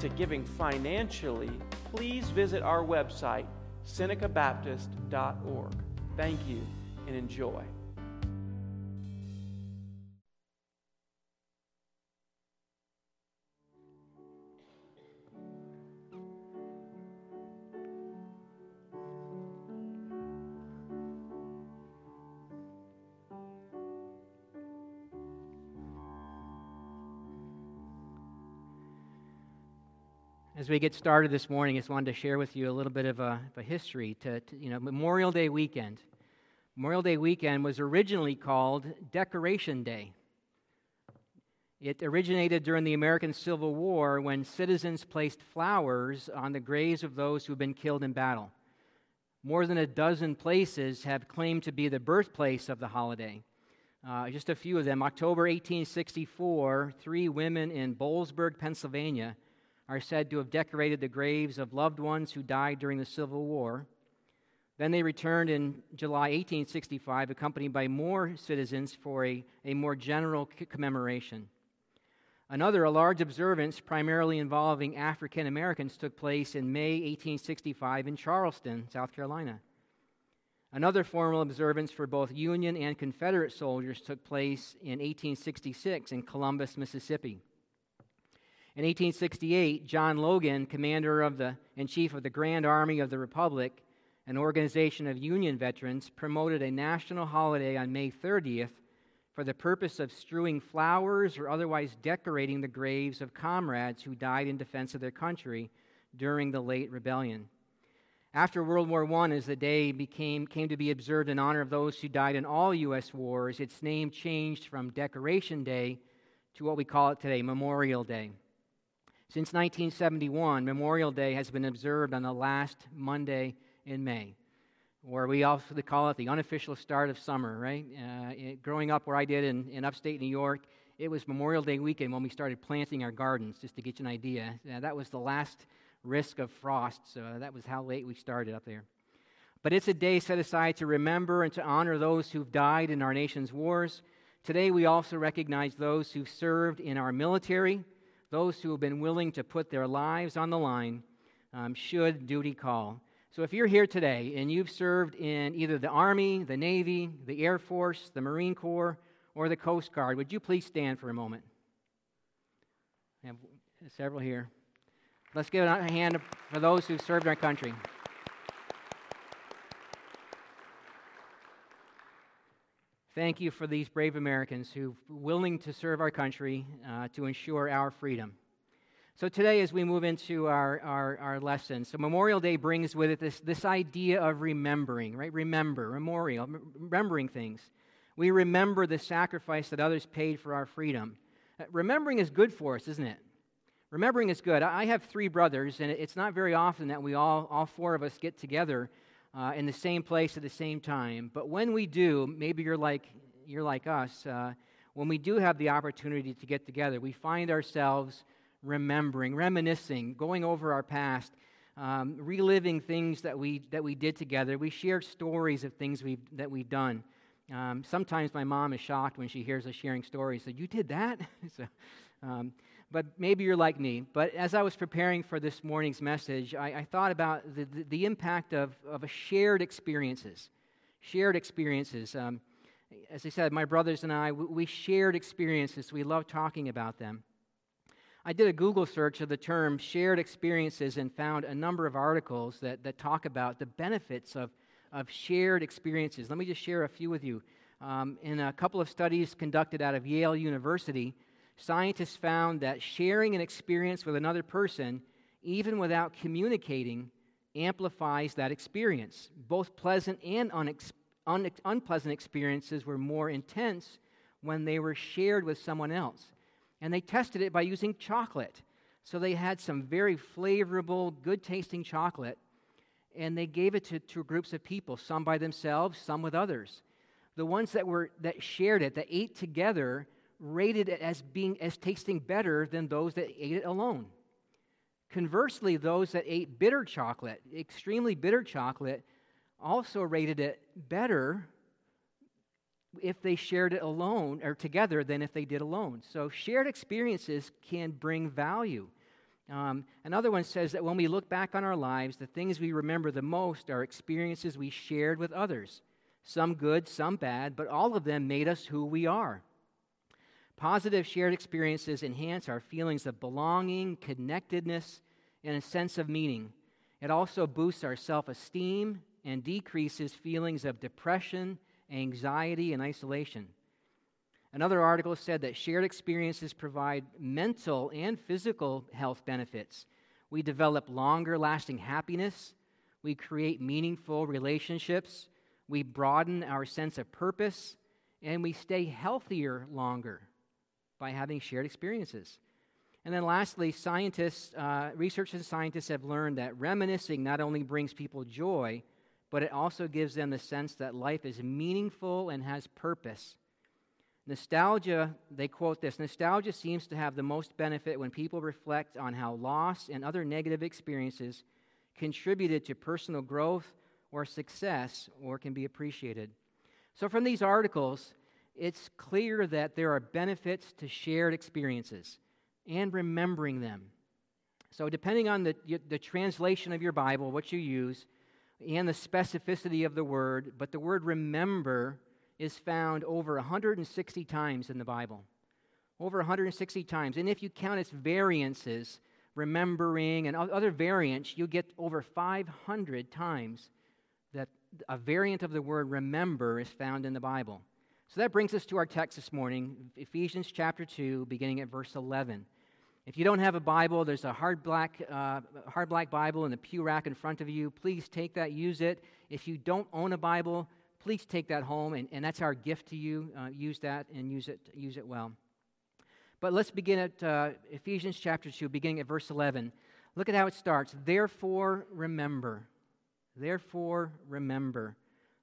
to giving financially, please visit our website, senecabaptist.org. Thank you and enjoy. As we get started this morning, I just wanted to share with you a little bit of a, of a history to, to, you know, Memorial Day weekend. Memorial Day weekend was originally called Decoration Day. It originated during the American Civil War when citizens placed flowers on the graves of those who had been killed in battle. More than a dozen places have claimed to be the birthplace of the holiday. Uh, just a few of them. October 1864, three women in Boalsburg, Pennsylvania, are said to have decorated the graves of loved ones who died during the Civil War. Then they returned in July 1865, accompanied by more citizens for a, a more general commemoration. Another, a large observance primarily involving African Americans, took place in May 1865 in Charleston, South Carolina. Another formal observance for both Union and Confederate soldiers took place in 1866 in Columbus, Mississippi. In 1868, John Logan, commander of the and chief of the Grand Army of the Republic, an organization of Union veterans, promoted a national holiday on May 30th for the purpose of strewing flowers or otherwise decorating the graves of comrades who died in defense of their country during the late rebellion. After World War I, as the day became, came to be observed in honor of those who died in all U.S. wars, its name changed from Decoration Day to what we call it today, Memorial Day. Since 1971, Memorial Day has been observed on the last Monday in May, where we also call it the unofficial start of summer, right? Uh, it, growing up where I did in, in upstate New York, it was Memorial Day weekend when we started planting our gardens, just to get you an idea. Uh, that was the last risk of frost, so that was how late we started up there. But it's a day set aside to remember and to honor those who've died in our nation's wars. Today, we also recognize those who've served in our military those who have been willing to put their lives on the line um, should duty call. So if you're here today and you've served in either the Army, the Navy, the Air Force, the Marine Corps, or the Coast Guard, would you please stand for a moment? I have several here. Let's give a hand for those who've served our country. Thank you for these brave Americans who are willing to serve our country uh, to ensure our freedom. So, today, as we move into our, our, our lesson, so Memorial Day brings with it this, this idea of remembering, right? Remember, memorial, remembering things. We remember the sacrifice that others paid for our freedom. Uh, remembering is good for us, isn't it? Remembering is good. I have three brothers, and it's not very often that we all, all four of us get together uh, in the same place at the same time. But when we do, maybe you're like, you're like us, uh, when we do have the opportunity to get together, we find ourselves remembering, reminiscing, going over our past, um, reliving things that we, that we did together. We share stories of things we've, that we've done. Um, sometimes my mom is shocked when she hears us sharing stories. So, you did that? so, um, but maybe you're like me. But as I was preparing for this morning's message, I, I thought about the, the, the, impact of, of shared experiences. Shared experiences. Um, as I said, my brothers and I, we, we shared experiences. We love talking about them. I did a Google search of the term shared experiences and found a number of articles that, that talk about the benefits of, of shared experiences. Let me just share a few with you. Um, in a couple of studies conducted out of Yale University, scientists found that sharing an experience with another person, even without communicating, amplifies that experience. Both pleasant and unex- un- unpleasant experiences were more intense when they were shared with someone else. And they tested it by using chocolate. So they had some very flavorful, good tasting chocolate. and they gave it to, to groups of people, some by themselves, some with others. The ones that were that shared it, that ate together, rated it as being as tasting better than those that ate it alone. Conversely, those that ate bitter chocolate, extremely bitter chocolate, also rated it better if they shared it alone or together than if they did alone. So, shared experiences can bring value. Um, another one says that when we look back on our lives, the things we remember the most are experiences we shared with others. Some good, some bad, but all of them made us who we are. Positive shared experiences enhance our feelings of belonging, connectedness, and a sense of meaning. It also boosts our self esteem and decreases feelings of depression, anxiety, and isolation. Another article said that shared experiences provide mental and physical health benefits. We develop longer lasting happiness, we create meaningful relationships, we broaden our sense of purpose, and we stay healthier longer by having shared experiences. And then lastly, scientists, uh, researchers and scientists have learned that reminiscing not only brings people joy, but it also gives them the sense that life is meaningful and has purpose. Nostalgia, they quote this nostalgia seems to have the most benefit when people reflect on how loss and other negative experiences contributed to personal growth or success or can be appreciated. So, from these articles, it's clear that there are benefits to shared experiences and remembering them. So, depending on the, the translation of your Bible, what you use, and the specificity of the word, but the word remember is found over 160 times in the Bible. Over 160 times. And if you count its variances, remembering and other variants, you get over 500 times that a variant of the word remember is found in the Bible. So that brings us to our text this morning, Ephesians chapter 2, beginning at verse 11. If you don't have a Bible, there's a hard black, uh, hard black Bible in the pew rack in front of you. Please take that, use it. If you don't own a Bible, please take that home, and, and that's our gift to you. Uh, use that and use it, use it well. But let's begin at uh, Ephesians chapter 2, beginning at verse 11. Look at how it starts. Therefore, remember. Therefore, remember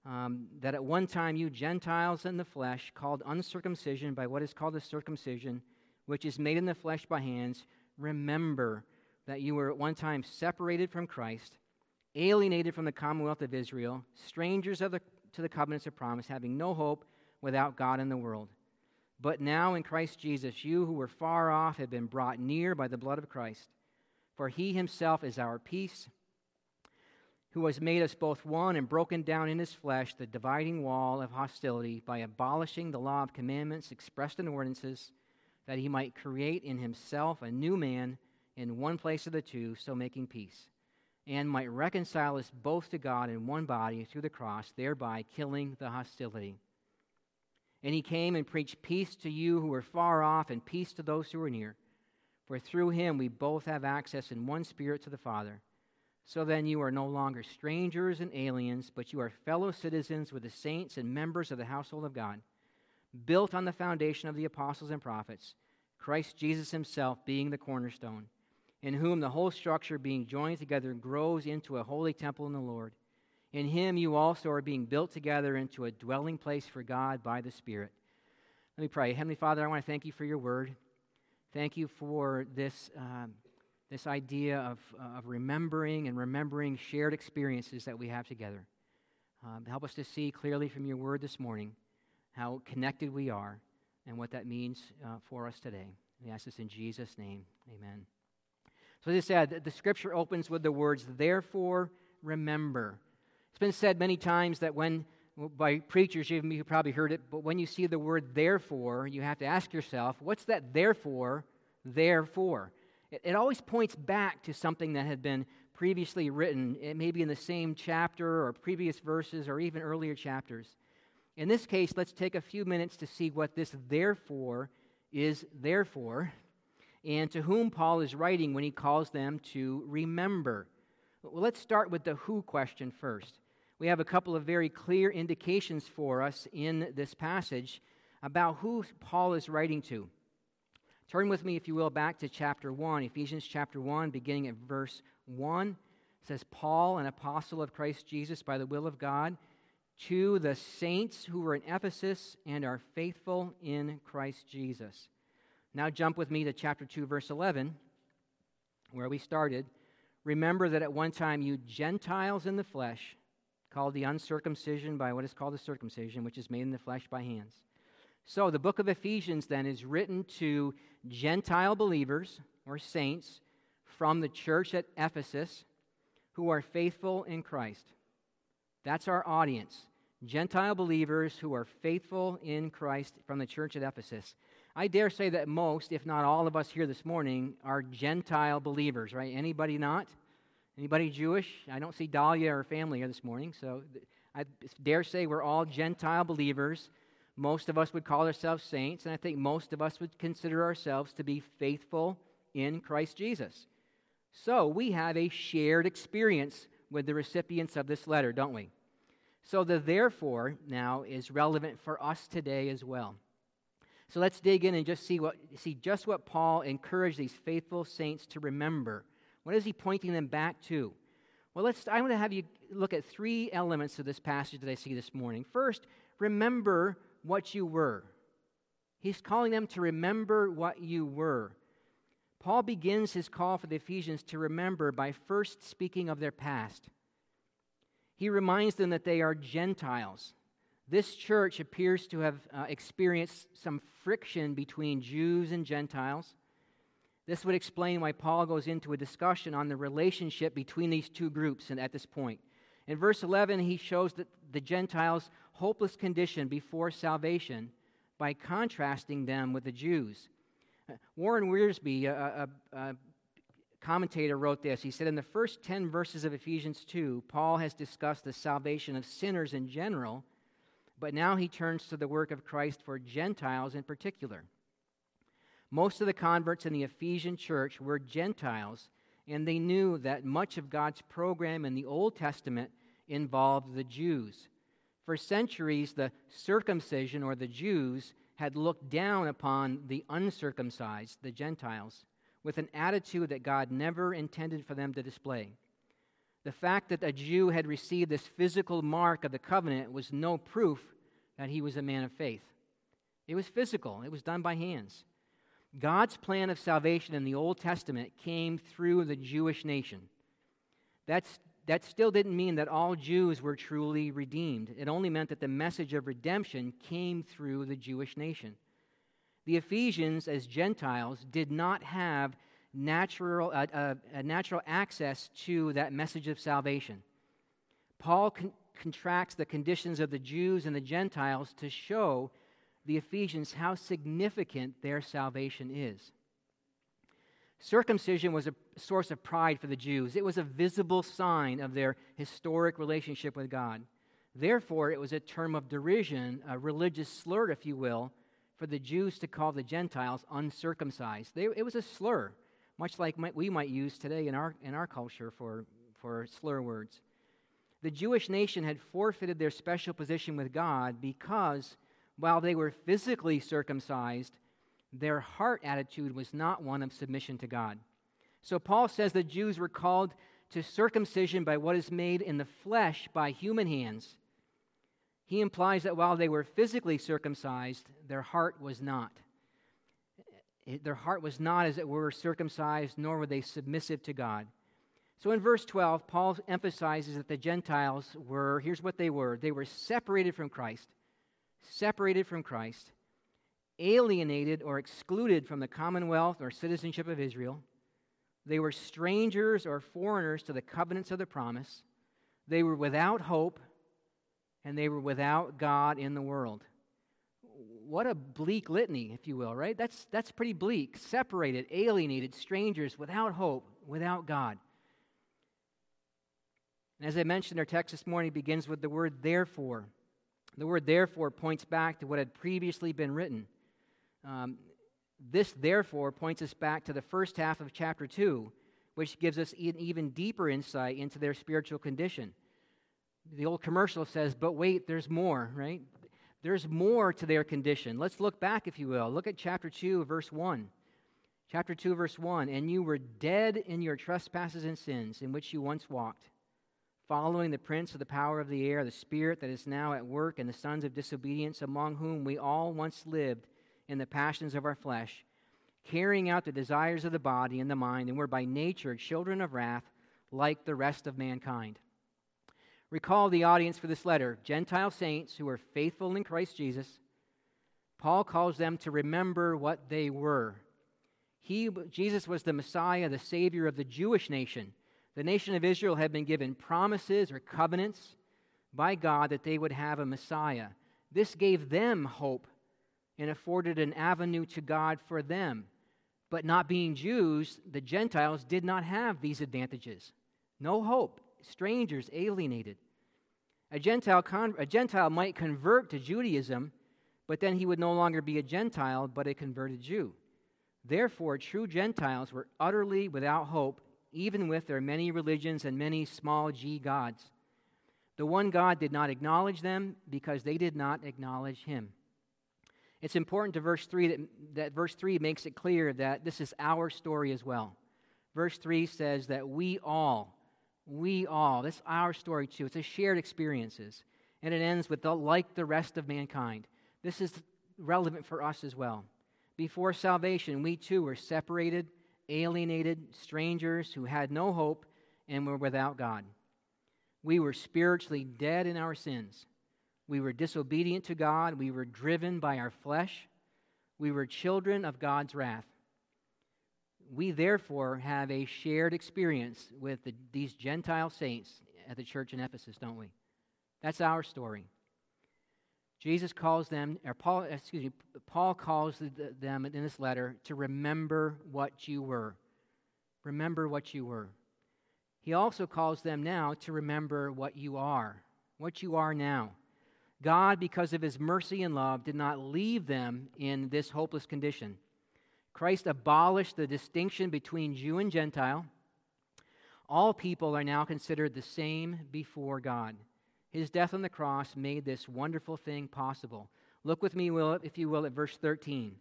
um, that at one time you Gentiles in the flesh, called uncircumcision by what is called the circumcision, which is made in the flesh by hands, remember that you were at one time separated from Christ, alienated from the commonwealth of Israel, strangers the, to the covenants of promise, having no hope without God in the world. But now in Christ Jesus, you who were far off have been brought near by the blood of Christ. For he himself is our peace, who has made us both one and broken down in his flesh the dividing wall of hostility by abolishing the law of commandments expressed in ordinances that he might create in himself a new man in one place of the two, so making peace, and might reconcile us both to God in one body through the cross, thereby killing the hostility. And he came and preached peace to you who were far off, and peace to those who were near. For through him we both have access in one spirit to the Father. So then you are no longer strangers and aliens, but you are fellow citizens with the saints and members of the household of God built on the foundation of the apostles and prophets, Christ Jesus himself being the cornerstone, in whom the whole structure being joined together grows into a holy temple in the Lord. In him you also are being built together into a dwelling place for God by the Spirit. Let me pray. Heavenly Father, I want to thank you for your word. Thank you for this, um, this idea of, uh, of remembering and remembering shared experiences that we have together. Um, help us to see clearly from your word this morning how connected we are and what that means uh, for us today. We ask this in Jesus' name. Amen. So, as I said, the scripture opens with the words, therefore remember. It's been said many times that when, by preachers, you've probably heard it, but when you see the word therefore, you have to ask yourself, what's that therefore, therefore? It, it always points back to something that had been previously written, eh, it may be in the same chapter or previous verses or even earlier chapters. In this case, let's take a few minutes to see what this therefore is therefore, and to whom Paul is writing when he calls them to remember. Well, let's start with the who question first. We have a couple of very clear indications for us in this passage about who Paul is writing to. Turn with me, if you will, back to chapter 1, Ephesians chapter 1, beginning at verse 1 says, Paul, an apostle of Christ Jesus by the will of God, to the saints who are in Ephesus and are faithful in Christ Jesus. Now jump with me to chapter 2, verse 11, where we started. Remember that at one time you Gentiles in the flesh, called the uncircumcision by what is called the circumcision, which is made in the flesh by hands. So the book of Ephesians then is written to Gentile believers or saints from the church at Ephesus who are faithful in Christ. That's our audience. Gentile believers who are faithful in Christ from the church at Ephesus. I dare say that most, if not all of us here this morning, are Gentile believers, right? Anybody not? Anybody Jewish? I don't see Dahlia or family here this morning, so I dare say we're all Gentile believers. Most of us would call ourselves saints, and I think most of us would consider ourselves to be faithful in Christ Jesus. So we have a shared experience with the recipients of this letter, don't we? So the therefore now is relevant for us today as well. So let's dig in and just see what see just what Paul encouraged these faithful saints to remember. What is he pointing them back to? Well, let's I want to have you look at three elements of this passage that I see this morning. First, remember what you were. He's calling them to remember what you were. Paul begins his call for the Ephesians to remember by first speaking of their past. He reminds them that they are Gentiles. This church appears to have uh, experienced some friction between Jews and Gentiles. This would explain why Paul goes into a discussion on the relationship between these two groups and at this point. In verse 11, he shows that the Gentiles' hopeless condition before salvation by contrasting them with the Jews. Warren Wiersbe, a, a, a, commentator, wrote this. He said, In the first 10 verses of Ephesians 2, Paul has discussed the salvation of sinners in general, but now he turns to the work of Christ for Gentiles in particular. Most of the converts in the Ephesian church were Gentiles, and they knew that much of God's program in the Old Testament involved the Jews. For centuries, the circumcision or the Jews had looked down upon the uncircumcised, the Gentiles, with an attitude that God never intended for them to display. The fact that a Jew had received this physical mark of the covenant was no proof that he was a man of faith. It was physical, it was done by hands. God's plan of salvation in the Old Testament came through the Jewish nation. That's that still didn't mean that all Jews were truly redeemed. It only meant that the message of redemption came through the Jewish nation. The Ephesians, as Gentiles, did not have natural, uh, uh, natural access to that message of salvation. Paul con- contracts the conditions of the Jews and the Gentiles to show the Ephesians how significant their salvation is. Circumcision was a source of pride for the Jews. It was a visible sign of their historic relationship with God. Therefore, it was a term of derision, a religious slur, if you will, for the Jews to call the Gentiles uncircumcised. They, it was a slur, much like we might use today in our, in our culture for, for slur words. The Jewish nation had forfeited their special position with God because while they were physically circumcised, their heart attitude was not one of submission to God. So Paul says the Jews were called to circumcision by what is made in the flesh by human hands. He implies that while they were physically circumcised, their heart was not. Their heart was not, as it were, circumcised, nor were they submissive to God. So in verse 12, Paul emphasizes that the Gentiles were, here's what they were they were separated from Christ, separated from Christ, alienated or excluded from the commonwealth or citizenship of Israel. They were strangers or foreigners to the covenants of the promise. They were without hope, and they were without God in the world. What a bleak litany, if you will, right? That's, that's pretty bleak. Separated, alienated, strangers, without hope, without God. And as I mentioned, our text this morning begins with the word therefore. The word therefore points back to what had previously been written. Um, this, therefore, points us back to the first half of chapter 2, which gives us an even deeper insight into their spiritual condition. The old commercial says, but wait, there's more, right? There's more to their condition. Let's look back, if you will. Look at chapter 2, verse 1. Chapter 2, verse 1 And you were dead in your trespasses and sins in which you once walked, following the prince of the power of the air, the spirit that is now at work in the sons of disobedience, among whom we all once lived in the passions of our flesh, carrying out the desires of the body and the mind, and were by nature children of wrath like the rest of mankind. Recall the audience for this letter Gentile saints who are faithful in Christ Jesus. Paul calls them to remember what they were he, Jesus was the Messiah, the Savior of the Jewish nation. The nation of Israel had been given promises or covenants by God that they would have a Messiah. This gave them hope and afforded an avenue to God for them. But not being Jews, the Gentiles did not have these advantages. No hope, strangers, alienated. A Gentile, con- a Gentile might convert to Judaism, but then he would no longer be a Gentile, but a converted Jew. Therefore, true Gentiles were utterly without hope, even with their many religions and many small g gods. The one God did not acknowledge them because they did not acknowledge him. It's important to verse 3 that, that verse 3 makes it clear that this is our story as well. Verse 3 says that we all, we all, this is our story too. It's a shared experiences. And it ends with the like the rest of mankind. This is relevant for us as well. Before salvation, we too were separated, alienated, strangers who had no hope and were without God. We were spiritually dead in our sins. We were disobedient to God. We were driven by our flesh. We were children of God's wrath. We therefore have a shared experience with the, these Gentile saints at the church in Ephesus, don't we? That's our story. Jesus calls them, or Paul, excuse me, Paul calls them in this letter to remember what you were. Remember what you were. He also calls them now to remember what you are, what you are now. God, because of his mercy and love, did not leave them in this hopeless condition. Christ abolished the distinction between Jew and Gentile. All people are now considered the same before God. His death on the cross made this wonderful thing possible. Look with me, will, if you will, at verse 13.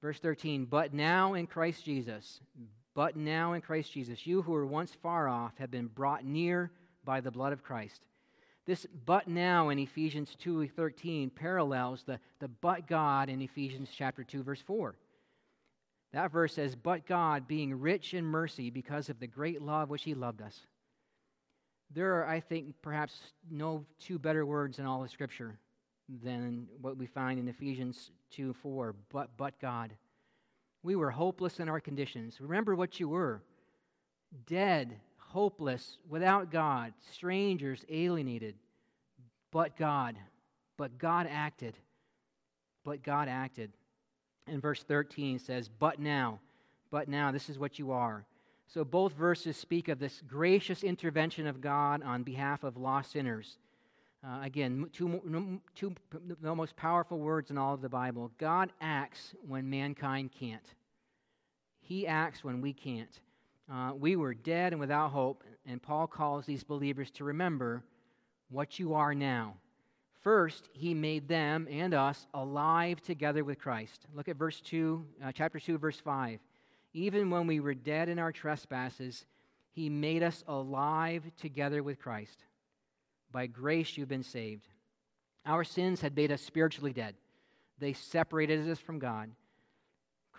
Verse 13, but now in Christ Jesus, but now in Christ Jesus, you who were once far off have been brought near by the blood of Christ. This but now in Ephesians 2:13 parallels the, the but God in Ephesians chapter 2 verse 4. That verse says, But God, being rich in mercy because of the great love which he loved us, there are, I think, perhaps no two better words in all of Scripture than what we find in Ephesians 2 4, but, but God. We were hopeless in our conditions. Remember what you were dead, hopeless, without God, strangers, alienated. But God. But God acted. But God acted. And verse 13 says, But now, but now, this is what you are. So both verses speak of this gracious intervention of God on behalf of lost sinners. Uh, again, two, two the most powerful words in all of the Bible. God acts when mankind can't. He acts when we can't. Uh, we were dead and without hope, and Paul calls these believers to remember what you are now. First, he made them and us alive together with Christ. Look at verse 2, uh, chapter 2, verse 5. Even when we were dead in our trespasses, he made us alive together with Christ. By grace you've been saved. Our sins had made us spiritually dead, they separated us from God.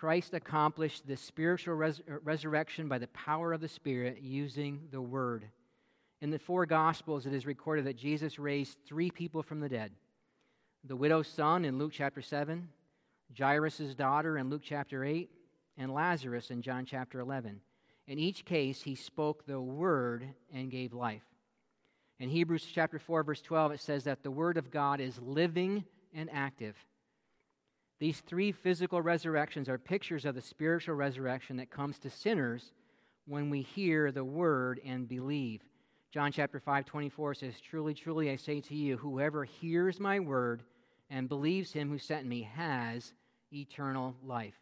Christ accomplished the spiritual res- uh, resurrection by the power of the Spirit using the Word. In the four Gospels, it is recorded that Jesus raised three people from the dead the widow's son in Luke chapter 7, Jairus' daughter in Luke chapter 8, and Lazarus in John chapter 11. In each case, he spoke the word and gave life. In Hebrews chapter 4, verse 12, it says that the word of God is living and active. These three physical resurrections are pictures of the spiritual resurrection that comes to sinners when we hear the word and believe. John chapter 5, 24 says, Truly, truly, I say to you, whoever hears my word and believes him who sent me has eternal life.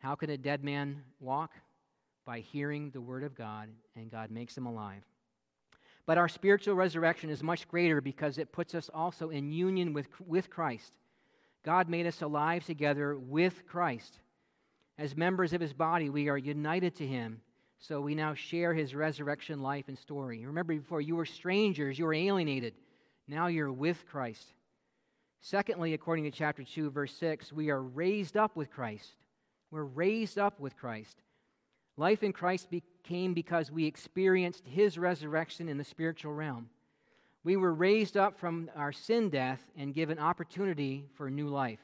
How can a dead man walk? By hearing the word of God, and God makes him alive. But our spiritual resurrection is much greater because it puts us also in union with, with Christ. God made us alive together with Christ. As members of his body, we are united to him. So we now share his resurrection life and story. Remember before, you were strangers, you were alienated. Now you're with Christ. Secondly, according to chapter 2, verse 6, we are raised up with Christ. We're raised up with Christ. Life in Christ became because we experienced his resurrection in the spiritual realm. We were raised up from our sin death and given opportunity for new life.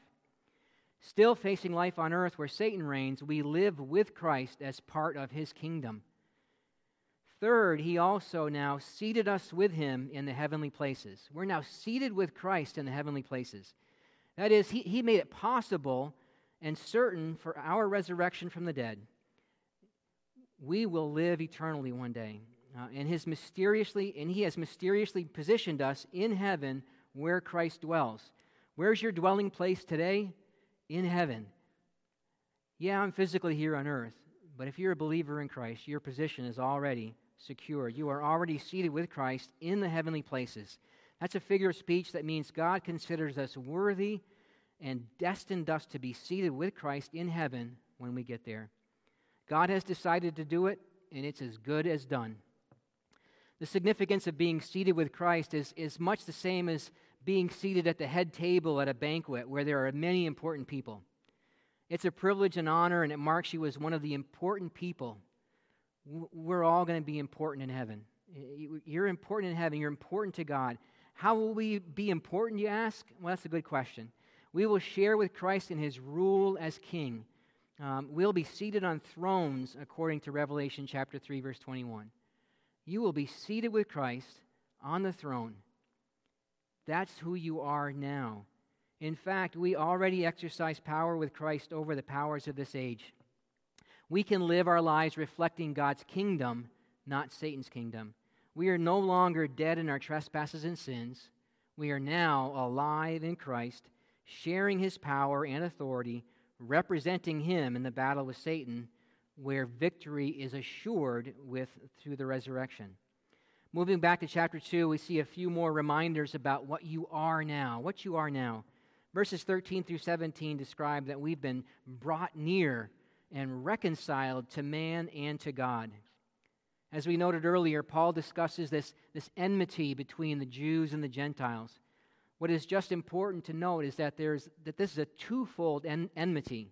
Still facing life on earth where Satan reigns, we live with Christ as part of his kingdom. Third, he also now seated us with him in the heavenly places. We're now seated with Christ in the heavenly places. That is, he, he made it possible and certain for our resurrection from the dead. We will live eternally one day. Uh, and his mysteriously and he has mysteriously positioned us in heaven where Christ dwells. Where's your dwelling place today? in heaven. Yeah, I'm physically here on earth, but if you're a believer in Christ, your position is already secure. You are already seated with Christ in the heavenly places. That's a figure of speech that means God considers us worthy and destined us to be seated with Christ in heaven when we get there. God has decided to do it, and it's as good as done. The significance of being seated with Christ is, is much the same as being seated at the head table at a banquet where there are many important people. It's a privilege and honor, and it marks you as one of the important people. We're all going to be important in heaven. You're important in heaven. You're important to God. How will we be important, you ask? Well, that's a good question. We will share with Christ in his rule as king. Um, we'll be seated on thrones, according to Revelation chapter 3, verse 21. You will be seated with Christ on the throne. That's who you are now. In fact, we already exercise power with Christ over the powers of this age. We can live our lives reflecting God's kingdom, not Satan's kingdom. We are no longer dead in our trespasses and sins. We are now alive in Christ, sharing his power and authority, representing him in the battle with Satan, where victory is assured with through the resurrection. Moving back to chapter 2, we see a few more reminders about what you are now. What you are now. Verses 13 through 17 describe that we've been brought near and reconciled to man and to God. As we noted earlier, Paul discusses this, this enmity between the Jews and the Gentiles. What is just important to note is that, there's, that this is a twofold en- enmity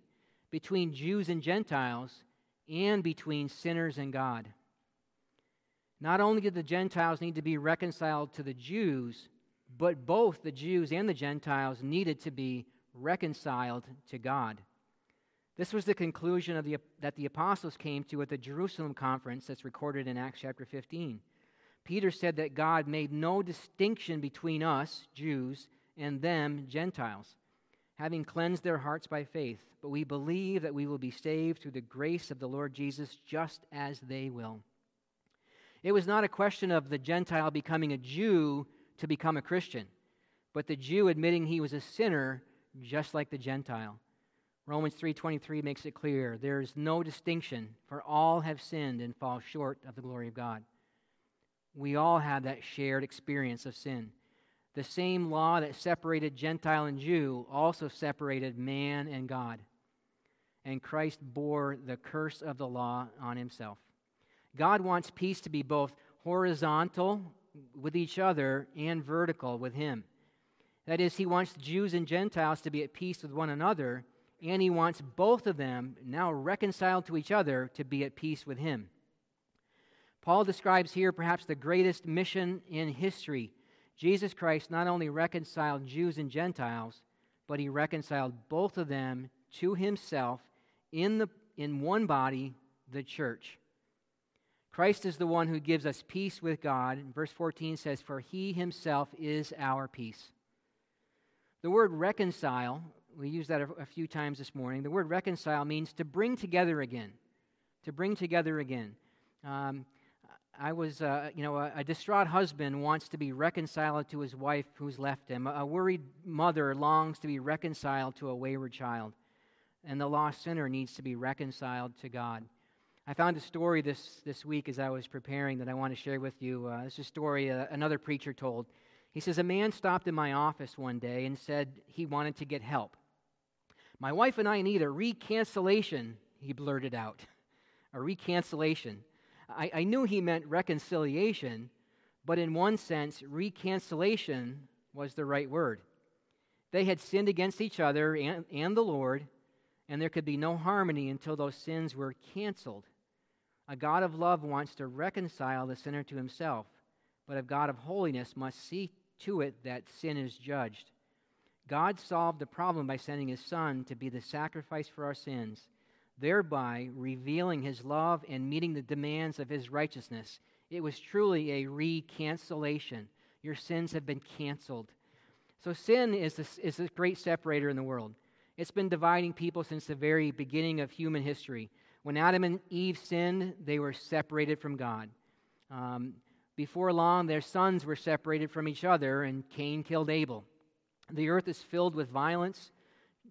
between Jews and Gentiles and between sinners and God. Not only did the Gentiles need to be reconciled to the Jews, but both the Jews and the Gentiles needed to be reconciled to God. This was the conclusion the, that the apostles came to at the Jerusalem conference that's recorded in Acts chapter 15. Peter said that God made no distinction between us, Jews, and them, Gentiles, having cleansed their hearts by faith. But we believe that we will be saved through the grace of the Lord Jesus just as they will. It was not a question of the Gentile becoming a Jew to become a Christian, but the Jew admitting he was a sinner just like the Gentile. Romans 3:23 makes it clear there is no distinction for all have sinned and fall short of the glory of God. We all have that shared experience of sin. The same law that separated Gentile and Jew also separated man and God. And Christ bore the curse of the law on himself. God wants peace to be both horizontal with each other and vertical with Him. That is, He wants Jews and Gentiles to be at peace with one another, and He wants both of them, now reconciled to each other, to be at peace with Him. Paul describes here perhaps the greatest mission in history. Jesus Christ not only reconciled Jews and Gentiles, but he reconciled both of them to himself in, the, in one body, the church. Christ is the one who gives us peace with God. verse 14 says, For he himself is our peace. The word reconcile, we used that a, few times this morning. The word reconcile means to bring together again. To bring together again. Um, I was, uh, you know, a, a, distraught husband wants to be reconciled to his wife who's left him. A, a worried mother longs to be reconciled to a wayward child. And the lost sinner needs to be reconciled to God. I found a story this, this week as I was preparing that I want to share with you. Uh, it's a story uh, another preacher told. He says, A man stopped in my office one day and said he wanted to get help. My wife and I need a recancellation he blurted out. A recancellation. I, I knew he meant reconciliation, but in one sense, recancellation was the right word. They had sinned against each other and, and the Lord, and there could be no harmony until those sins were canceled. A God of love wants to reconcile the sinner to himself, but a God of holiness must see to it that sin is judged. God solved the problem by sending his Son to be the sacrifice for our sins, thereby revealing his love and meeting the demands of his righteousness. It was truly a recancellation. Your sins have been canceled. So, sin is this, is a great separator in the world. It's been dividing people since the very beginning of human history. When Adam and Eve sinned, they were separated from God. Um, before long, their sons were separated from each other, and Cain killed Abel. The earth is filled with violence,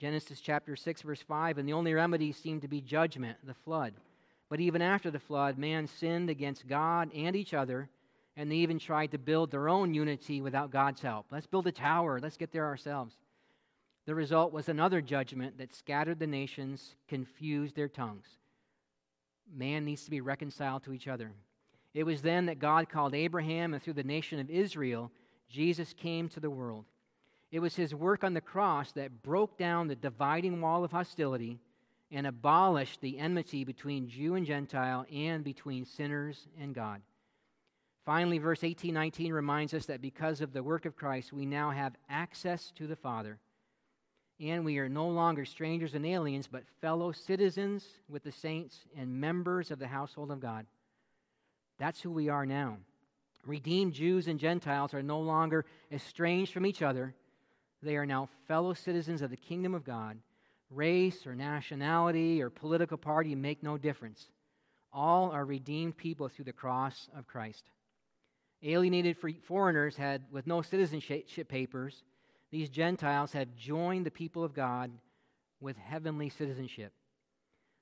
Genesis chapter 6, verse 5, and the only remedy seemed to be judgment, the flood. But even after the flood, man sinned against God and each other, and they even tried to build their own unity without God's help. Let's build a tower, let's get there ourselves. The result was another judgment that scattered the nations, confused their tongues. Man needs to be reconciled to each other. It was then that God called Abraham, and through the nation of Israel, Jesus came to the world. It was his work on the cross that broke down the dividing wall of hostility and abolished the enmity between Jew and Gentile and between sinners and God. Finally, verse 18 19 reminds us that because of the work of Christ, we now have access to the Father. And we are no longer strangers and aliens, but fellow citizens with the saints and members of the household of God. That's who we are now. Redeemed Jews and Gentiles are no longer estranged from each other. They are now fellow citizens of the kingdom of God. Race or nationality or political party make no difference. All are redeemed people through the cross of Christ. Alienated foreigners had, with no citizenship papers, these Gentiles have joined the people of God with heavenly citizenship.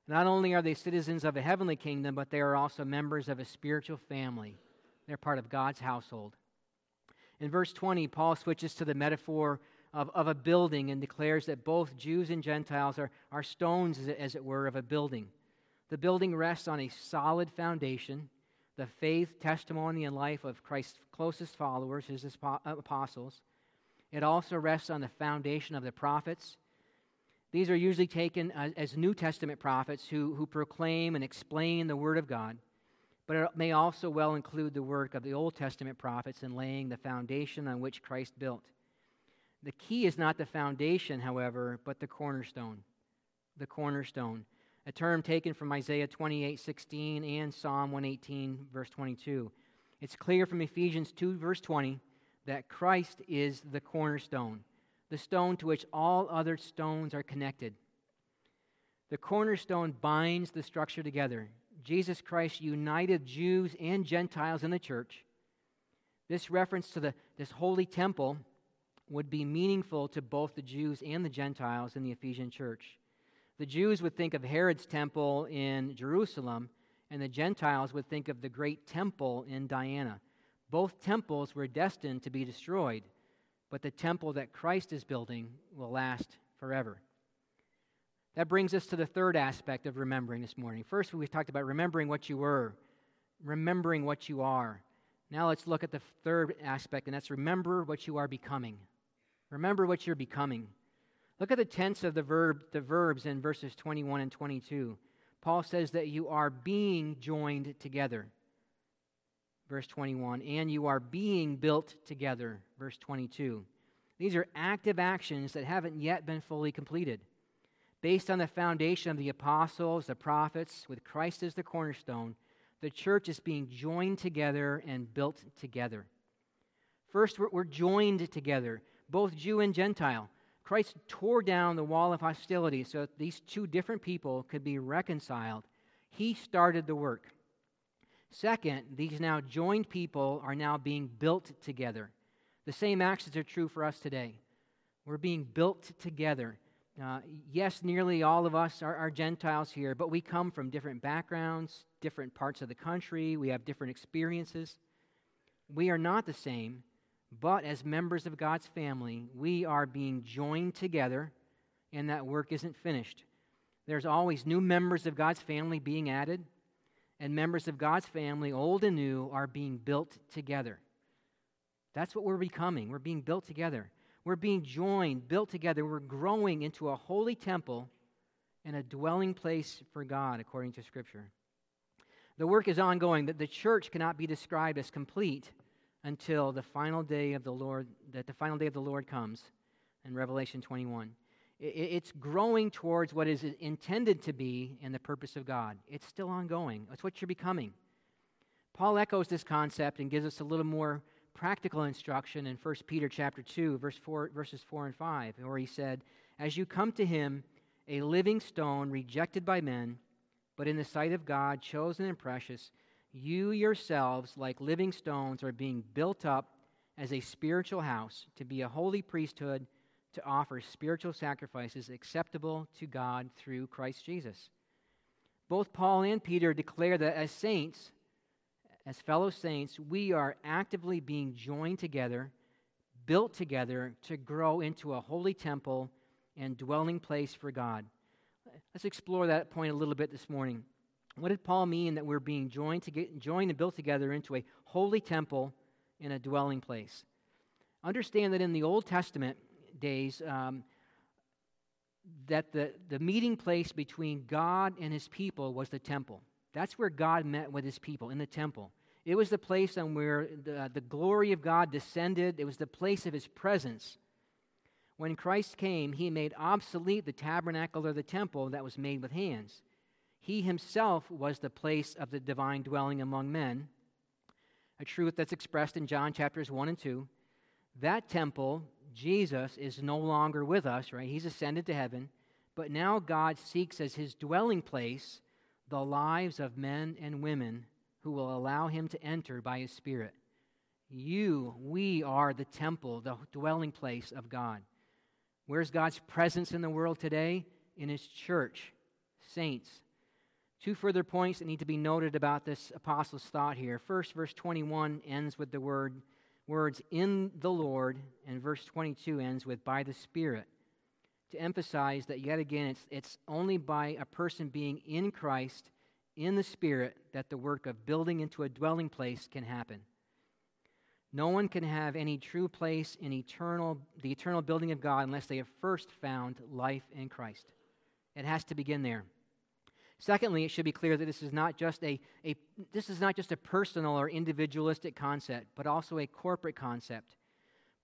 Not only are they citizens of a heavenly kingdom, but they are also members of a spiritual family. They're part of God's household. In verse 20, Paul switches to the metaphor of, of a building and declares that both Jews and Gentiles are, are stones, as it were, of a building. The building rests on a solid foundation the faith, testimony, and life of Christ's closest followers, his uh, apostles. It also rests on the foundation of the prophets these are usually taken as, as, New Testament prophets who, who proclaim and explain the Word of God, but it may also well include the work of the Old Testament prophets in laying the foundation on which Christ built. The key is not the foundation, however, but the cornerstone. The cornerstone, a term taken from Isaiah 28 16 and Psalm 118, verse 22. It's clear from Ephesians 2, verse 20, that Christ is the cornerstone the stone to which all other stones are connected. The cornerstone binds the structure together. Jesus Christ united Jews and Gentiles in the church. This reference to the, this holy temple would be meaningful to both the Jews and the Gentiles in the Ephesian church. The Jews would think of Herod's temple in Jerusalem, and the Gentiles would think of the great temple in Diana. Both temples were destined to be destroyed but the temple that Christ is building will last forever. That brings us to the third aspect of remembering this morning. First, we talked about remembering what you were, remembering what you are. Now let's look at the third aspect, and that's remember what you are becoming. Remember what you're becoming. Look at the tense of the verb, the verbs in verses 21 and 22. Paul says that you are being joined together verse 21, and you are being built together, verse 22. These are active actions that haven't yet been fully completed. Based on the foundation of the apostles, the prophets, with Christ as the cornerstone, the church is being joined together and built together. First, we're joined together, both Jew and Gentile. Christ tore down the wall of hostility so that these two different people could be reconciled. He started the work. Second, these now joined people are now being built together. The same actions are true for us today. We're being built together. Uh, yes, nearly all of us are, are Gentiles here, but we come from different backgrounds, different parts of the country, we have different experiences. We are not the same, but as members of God's family, we are being joined together, and that work isn't finished. There's always new members of God's family being added, and members of God's family, old and new, are being built together. That's what we're becoming. We're being built together. We're being joined, built together. We're growing into a holy temple and a dwelling place for God, according to Scripture. The work is ongoing, that the church cannot be described as complete until the final day of the Lord, that the final day of the Lord comes in Revelation 21. It's growing towards what is intended to be in the purpose of God. It's still ongoing. It's what you're becoming. Paul echoes this concept and gives us a little more practical instruction in 1 Peter chapter 2, verse 4, verses 4 and 5, where he said, As you come to him, a living stone rejected by men, but in the sight of God, chosen and precious, you yourselves, like living stones, are being built up as a spiritual house to be a holy priesthood to offer spiritual sacrifices acceptable to God through Christ Jesus. Both Paul and Peter declare that as saints, as fellow saints, we are actively being joined together, built together to grow into a holy temple and dwelling place for God. Let's explore that point a little bit this morning. What did Paul mean that we're being joined, to get, joined and built together into a holy temple and a dwelling place? Understand that in the Old Testament days, um, that the, the meeting place between God and his people was the temple. That's where God met with his people, in the temple. It was the place on where the, the glory of God descended, it was the place of his presence. When Christ came, he made obsolete the tabernacle or the temple that was made with hands. He himself was the place of the divine dwelling among men, a truth that's expressed in John chapters 1 and 2. That temple, Jesus, is no longer with us, right? He's ascended to heaven, but now God seeks as his dwelling place the lives of men and women who will allow him to enter by his Spirit. You, we are the temple, the dwelling place of God. Where's God's presence in the world today? In his church, saints. Two further points that need to be noted about this apostle's thought here. First, verse 21 ends with the word, words in the Lord, and verse 22 ends with by the Spirit. To emphasize that, yet again, it's, it's only by a person being in Christ in the Spirit that the work of building into a dwelling place can happen. No one can have any true place in eternal, the eternal building of God unless they have first found life in Christ. It has to begin there. Secondly, it should be clear that this is not just a, a this is not just a personal or individualistic concept, but also a corporate concept.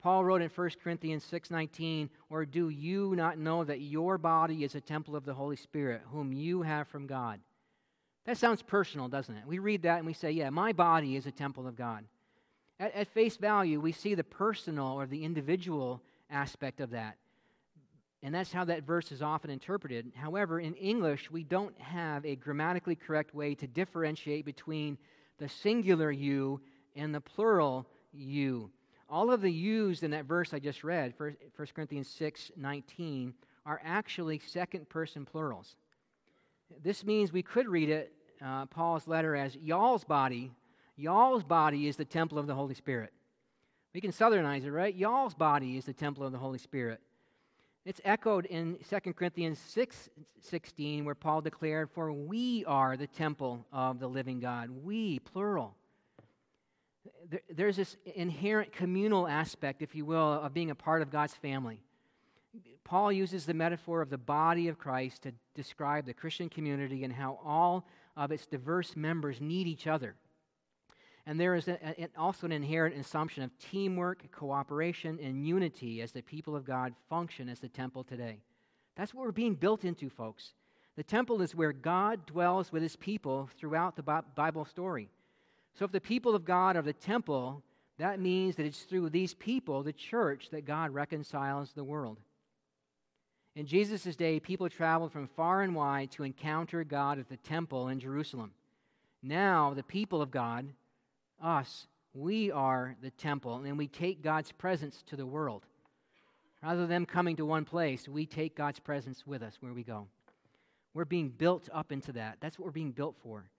Paul wrote in 1 Corinthians 6:19, "Or do you not know that your body is a temple of the Holy Spirit, whom you have from God?" That sounds personal, doesn't it? We read that and we say, yeah, my body is a temple of God. At, at face value, we see the personal or the individual aspect of that. And that's how that verse is often interpreted. However, in English, we don't have a grammatically correct way to differentiate between the singular you and the plural you. All of the yous in that verse I just read, 1 Corinthians 6 19, are actually second person plurals. This means we could read it uh, Paul's letter as y'all's body. Y'all's body is the temple of the Holy Spirit. We can southernize it, right? Y'all's body is the temple of the Holy Spirit. It's echoed in 2 Corinthians 6 16, where Paul declared, For we are the temple of the living God. We, plural. There's this inherent communal aspect, if you will, of being a part of God's family. Paul uses the metaphor of the body of Christ to describe the Christian community and how all of its diverse members need each other. And there is a, a, also an inherent assumption of teamwork, cooperation, and unity as the people of God function as the temple today. That's what we're being built into, folks. The temple is where God dwells with his people throughout the Bible story. So if the people of God are the temple, that means that it's through these people, the church, that God reconciles the world. In Jesus' day, people traveled from far and wide to encounter God at the temple in Jerusalem. Now, the people of God, us, we are the temple, and we take God's presence to the world. Rather than coming to one place, we take God's presence with us where we go. We're being built up into that. That's what we're being built for.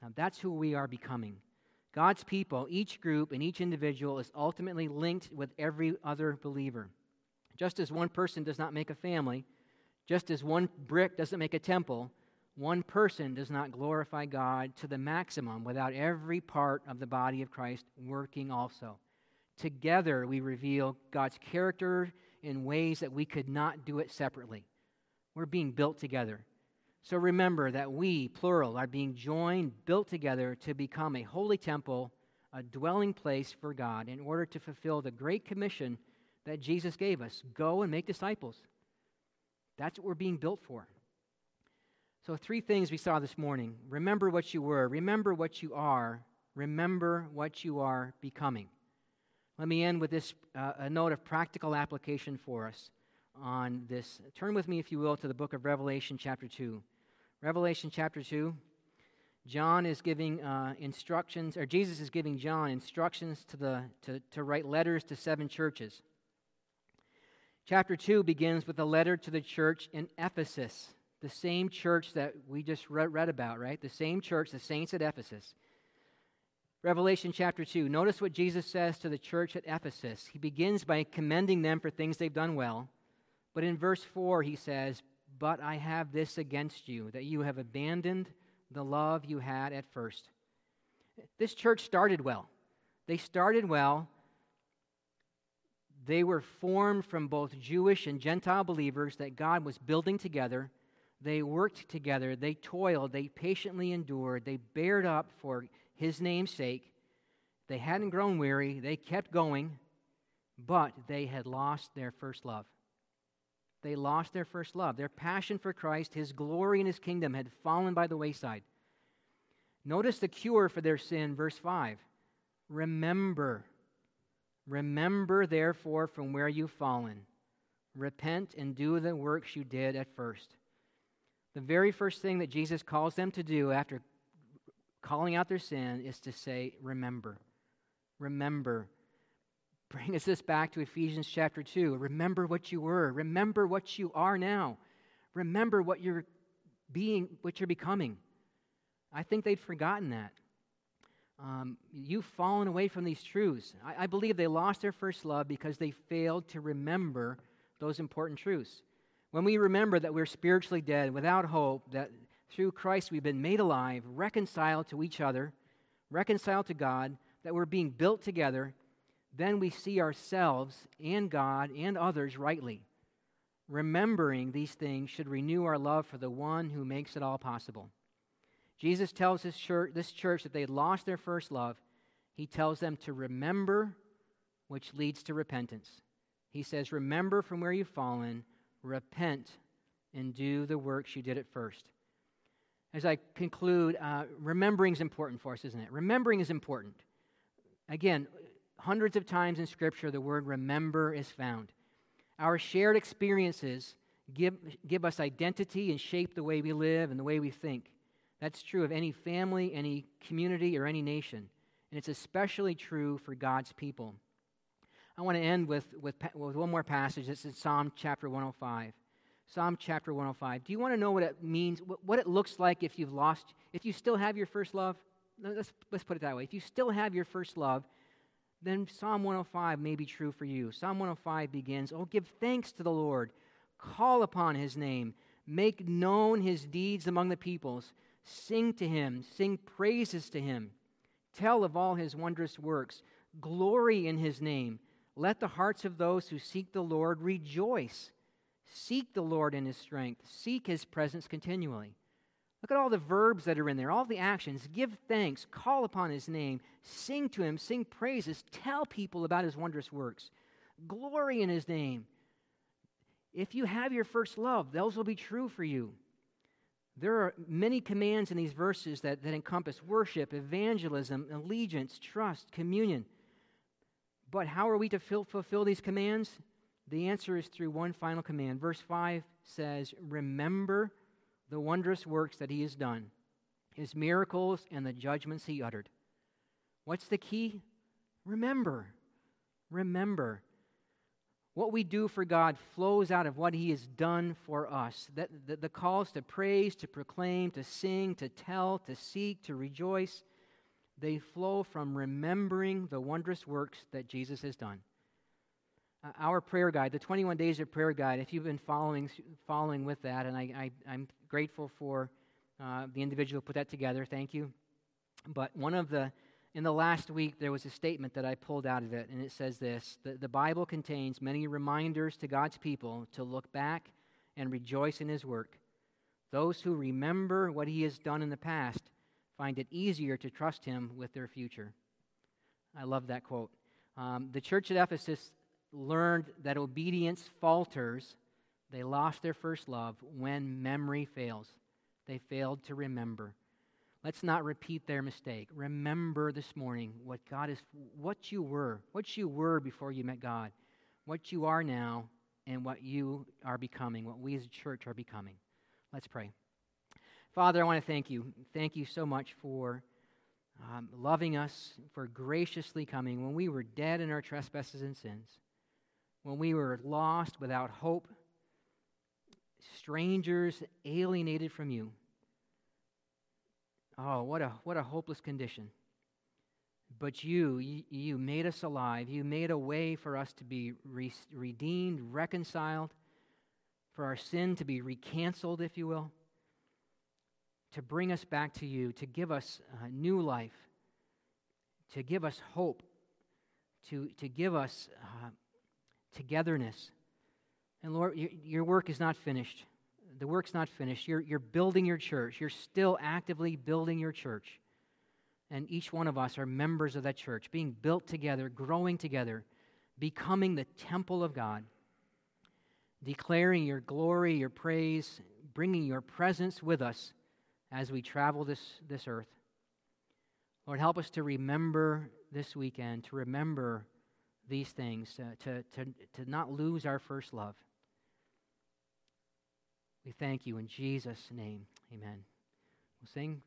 Now, that's who we are becoming. God's people, each group and each individual, is ultimately linked with every other believer. Just as one person does not make a family, Just as one brick doesn't make a temple, one person does not glorify God to the maximum without every part of the body of Christ working also. Together, we reveal God's character in ways that we could not do it separately. We're being built together. So remember that we, plural, are being joined, built together to become a holy temple, a dwelling place for God, in order to fulfill the great commission that Jesus gave us go and make disciples. That's what we're being built for. So, three things we saw this morning remember what you were, remember what you are, remember what you are becoming. Let me end with this uh, a note of practical application for us on this. Turn with me, if you will, to the book of Revelation, chapter 2. Revelation, chapter 2. John is giving uh, instructions, or Jesus is giving John instructions to, the, to, to write letters to seven churches. Chapter 2 begins with a letter to the church in Ephesus, the same church that we just read, read about, right? The same church, the saints at Ephesus. Revelation chapter 2. Notice what Jesus says to the church at Ephesus. He begins by commending them for things they've done well. But in verse 4, he says, But I have this against you, that you have abandoned the love you had at first. This church started well. They started well. They were formed from both Jewish and Gentile believers that God was building together. They worked together. They toiled. They patiently endured. They bared up for His name's sake. They hadn't grown weary. They kept going, but they had lost their first love. They lost their first love. Their passion for Christ, his glory, and his kingdom had fallen by the wayside. Notice the cure for their sin, verse 5. Remember. Remember, therefore, from where you've fallen. Repent and do the works you did at first. The very first thing that Jesus calls them to do after calling out their sin is to say, Remember. Remember bring us this back to Ephesians chapter 2. Remember what you were. Remember what you are now. Remember what you're being, what you're becoming. I think they'd forgotten that. Um, you've fallen away from these truths. I, I believe they lost their first love because they failed to remember those important truths. When we remember that we're spiritually dead, without hope, that through Christ we've been made alive, reconciled to each other, reconciled to God, that we're being built together, then we see ourselves and God and others rightly. Remembering these things should renew our love for the one who makes it all possible. Jesus tells this church, this church that they lost their first love. He tells them to remember, which leads to repentance. He says, Remember from where you've fallen, repent, and do the works you did at first. As I conclude, uh, remembering is important for us, isn't it? Remembering is important. Again, hundreds of times in Scripture, the word remember is found. Our shared experiences give, give us identity and shape the way we live and the way we think. That's true of any family, any community, or any nation. And it's especially true for God's people. I want to end with, with, with one more passage. It's in Psalm chapter 105. Psalm chapter 105. Do you want to know what it means, what it looks like if you've lost, if you still have your first love? Let's, let's put it that way. If you still have your first love, then Psalm 105 may be true for you. Psalm 105 begins Oh, give thanks to the Lord, call upon his name, make known his deeds among the peoples, sing to him, sing praises to him, tell of all his wondrous works, glory in his name. Let the hearts of those who seek the Lord rejoice. Seek the Lord in his strength, seek his presence continually. Look at all the verbs that are in there, all the actions. Give thanks, call upon his name, sing to him, sing praises, tell people about his wondrous works, glory in his name. If you have your first love, those will be true for you. There are many commands in these verses that, that encompass worship, evangelism, allegiance, trust, communion. But how are we to fulfill these commands? The answer is through one final command. Verse 5 says, Remember the wondrous works that he has done, his miracles, and the judgments he uttered. What's the key? Remember. Remember. What we do for God flows out of what He has done for us. That, the, the calls to praise, to proclaim, to sing, to tell, to seek, to rejoice, they flow from remembering the wondrous works that Jesus has done. uh, our prayer guide, the 21 Days of Prayer Guide, if you've been following, following with that, and I, am grateful for uh, the individual who put that together, thank you. But one of the, in the last week, there was a statement that I pulled out of it, and it says this the, the Bible contains many reminders to God's people to look back and rejoice in His work. Those who remember what He has done in the past find it easier to trust Him with their future. I love that quote. Um, the church at Ephesus learned that obedience falters. They lost their first love when memory fails. They failed to remember. Let's not repeat their mistake. Remember this morning what God is, what you were, what you were before you met God, what you are now, and what you are becoming, what we as a church are becoming. Let's pray. Father, I want to thank you. Thank you so much for um, loving us, for graciously coming when we were dead in our trespasses and sins, when we were lost without hope, strangers alienated from you. Oh, what a, what a hopeless condition. But you, you, you made us alive. You made a way for us to be re- redeemed, reconciled, for our sin to be recanceled, if you will to bring us back to you, to give us a new life, to give us hope, to, to give us uh, togetherness. And Lord, your, your work is not finished. The work's not finished. You're, you're building your church. You're still actively building your church. And each one of us are members of that church, being built together, growing together, becoming the temple of God, declaring your glory, your praise, bringing your presence with us as we travel this, this earth. Lord, help us to remember this weekend, to remember these things, uh, to, to, to not lose our first love. We thank you in Jesus' name. Amen. We'll sing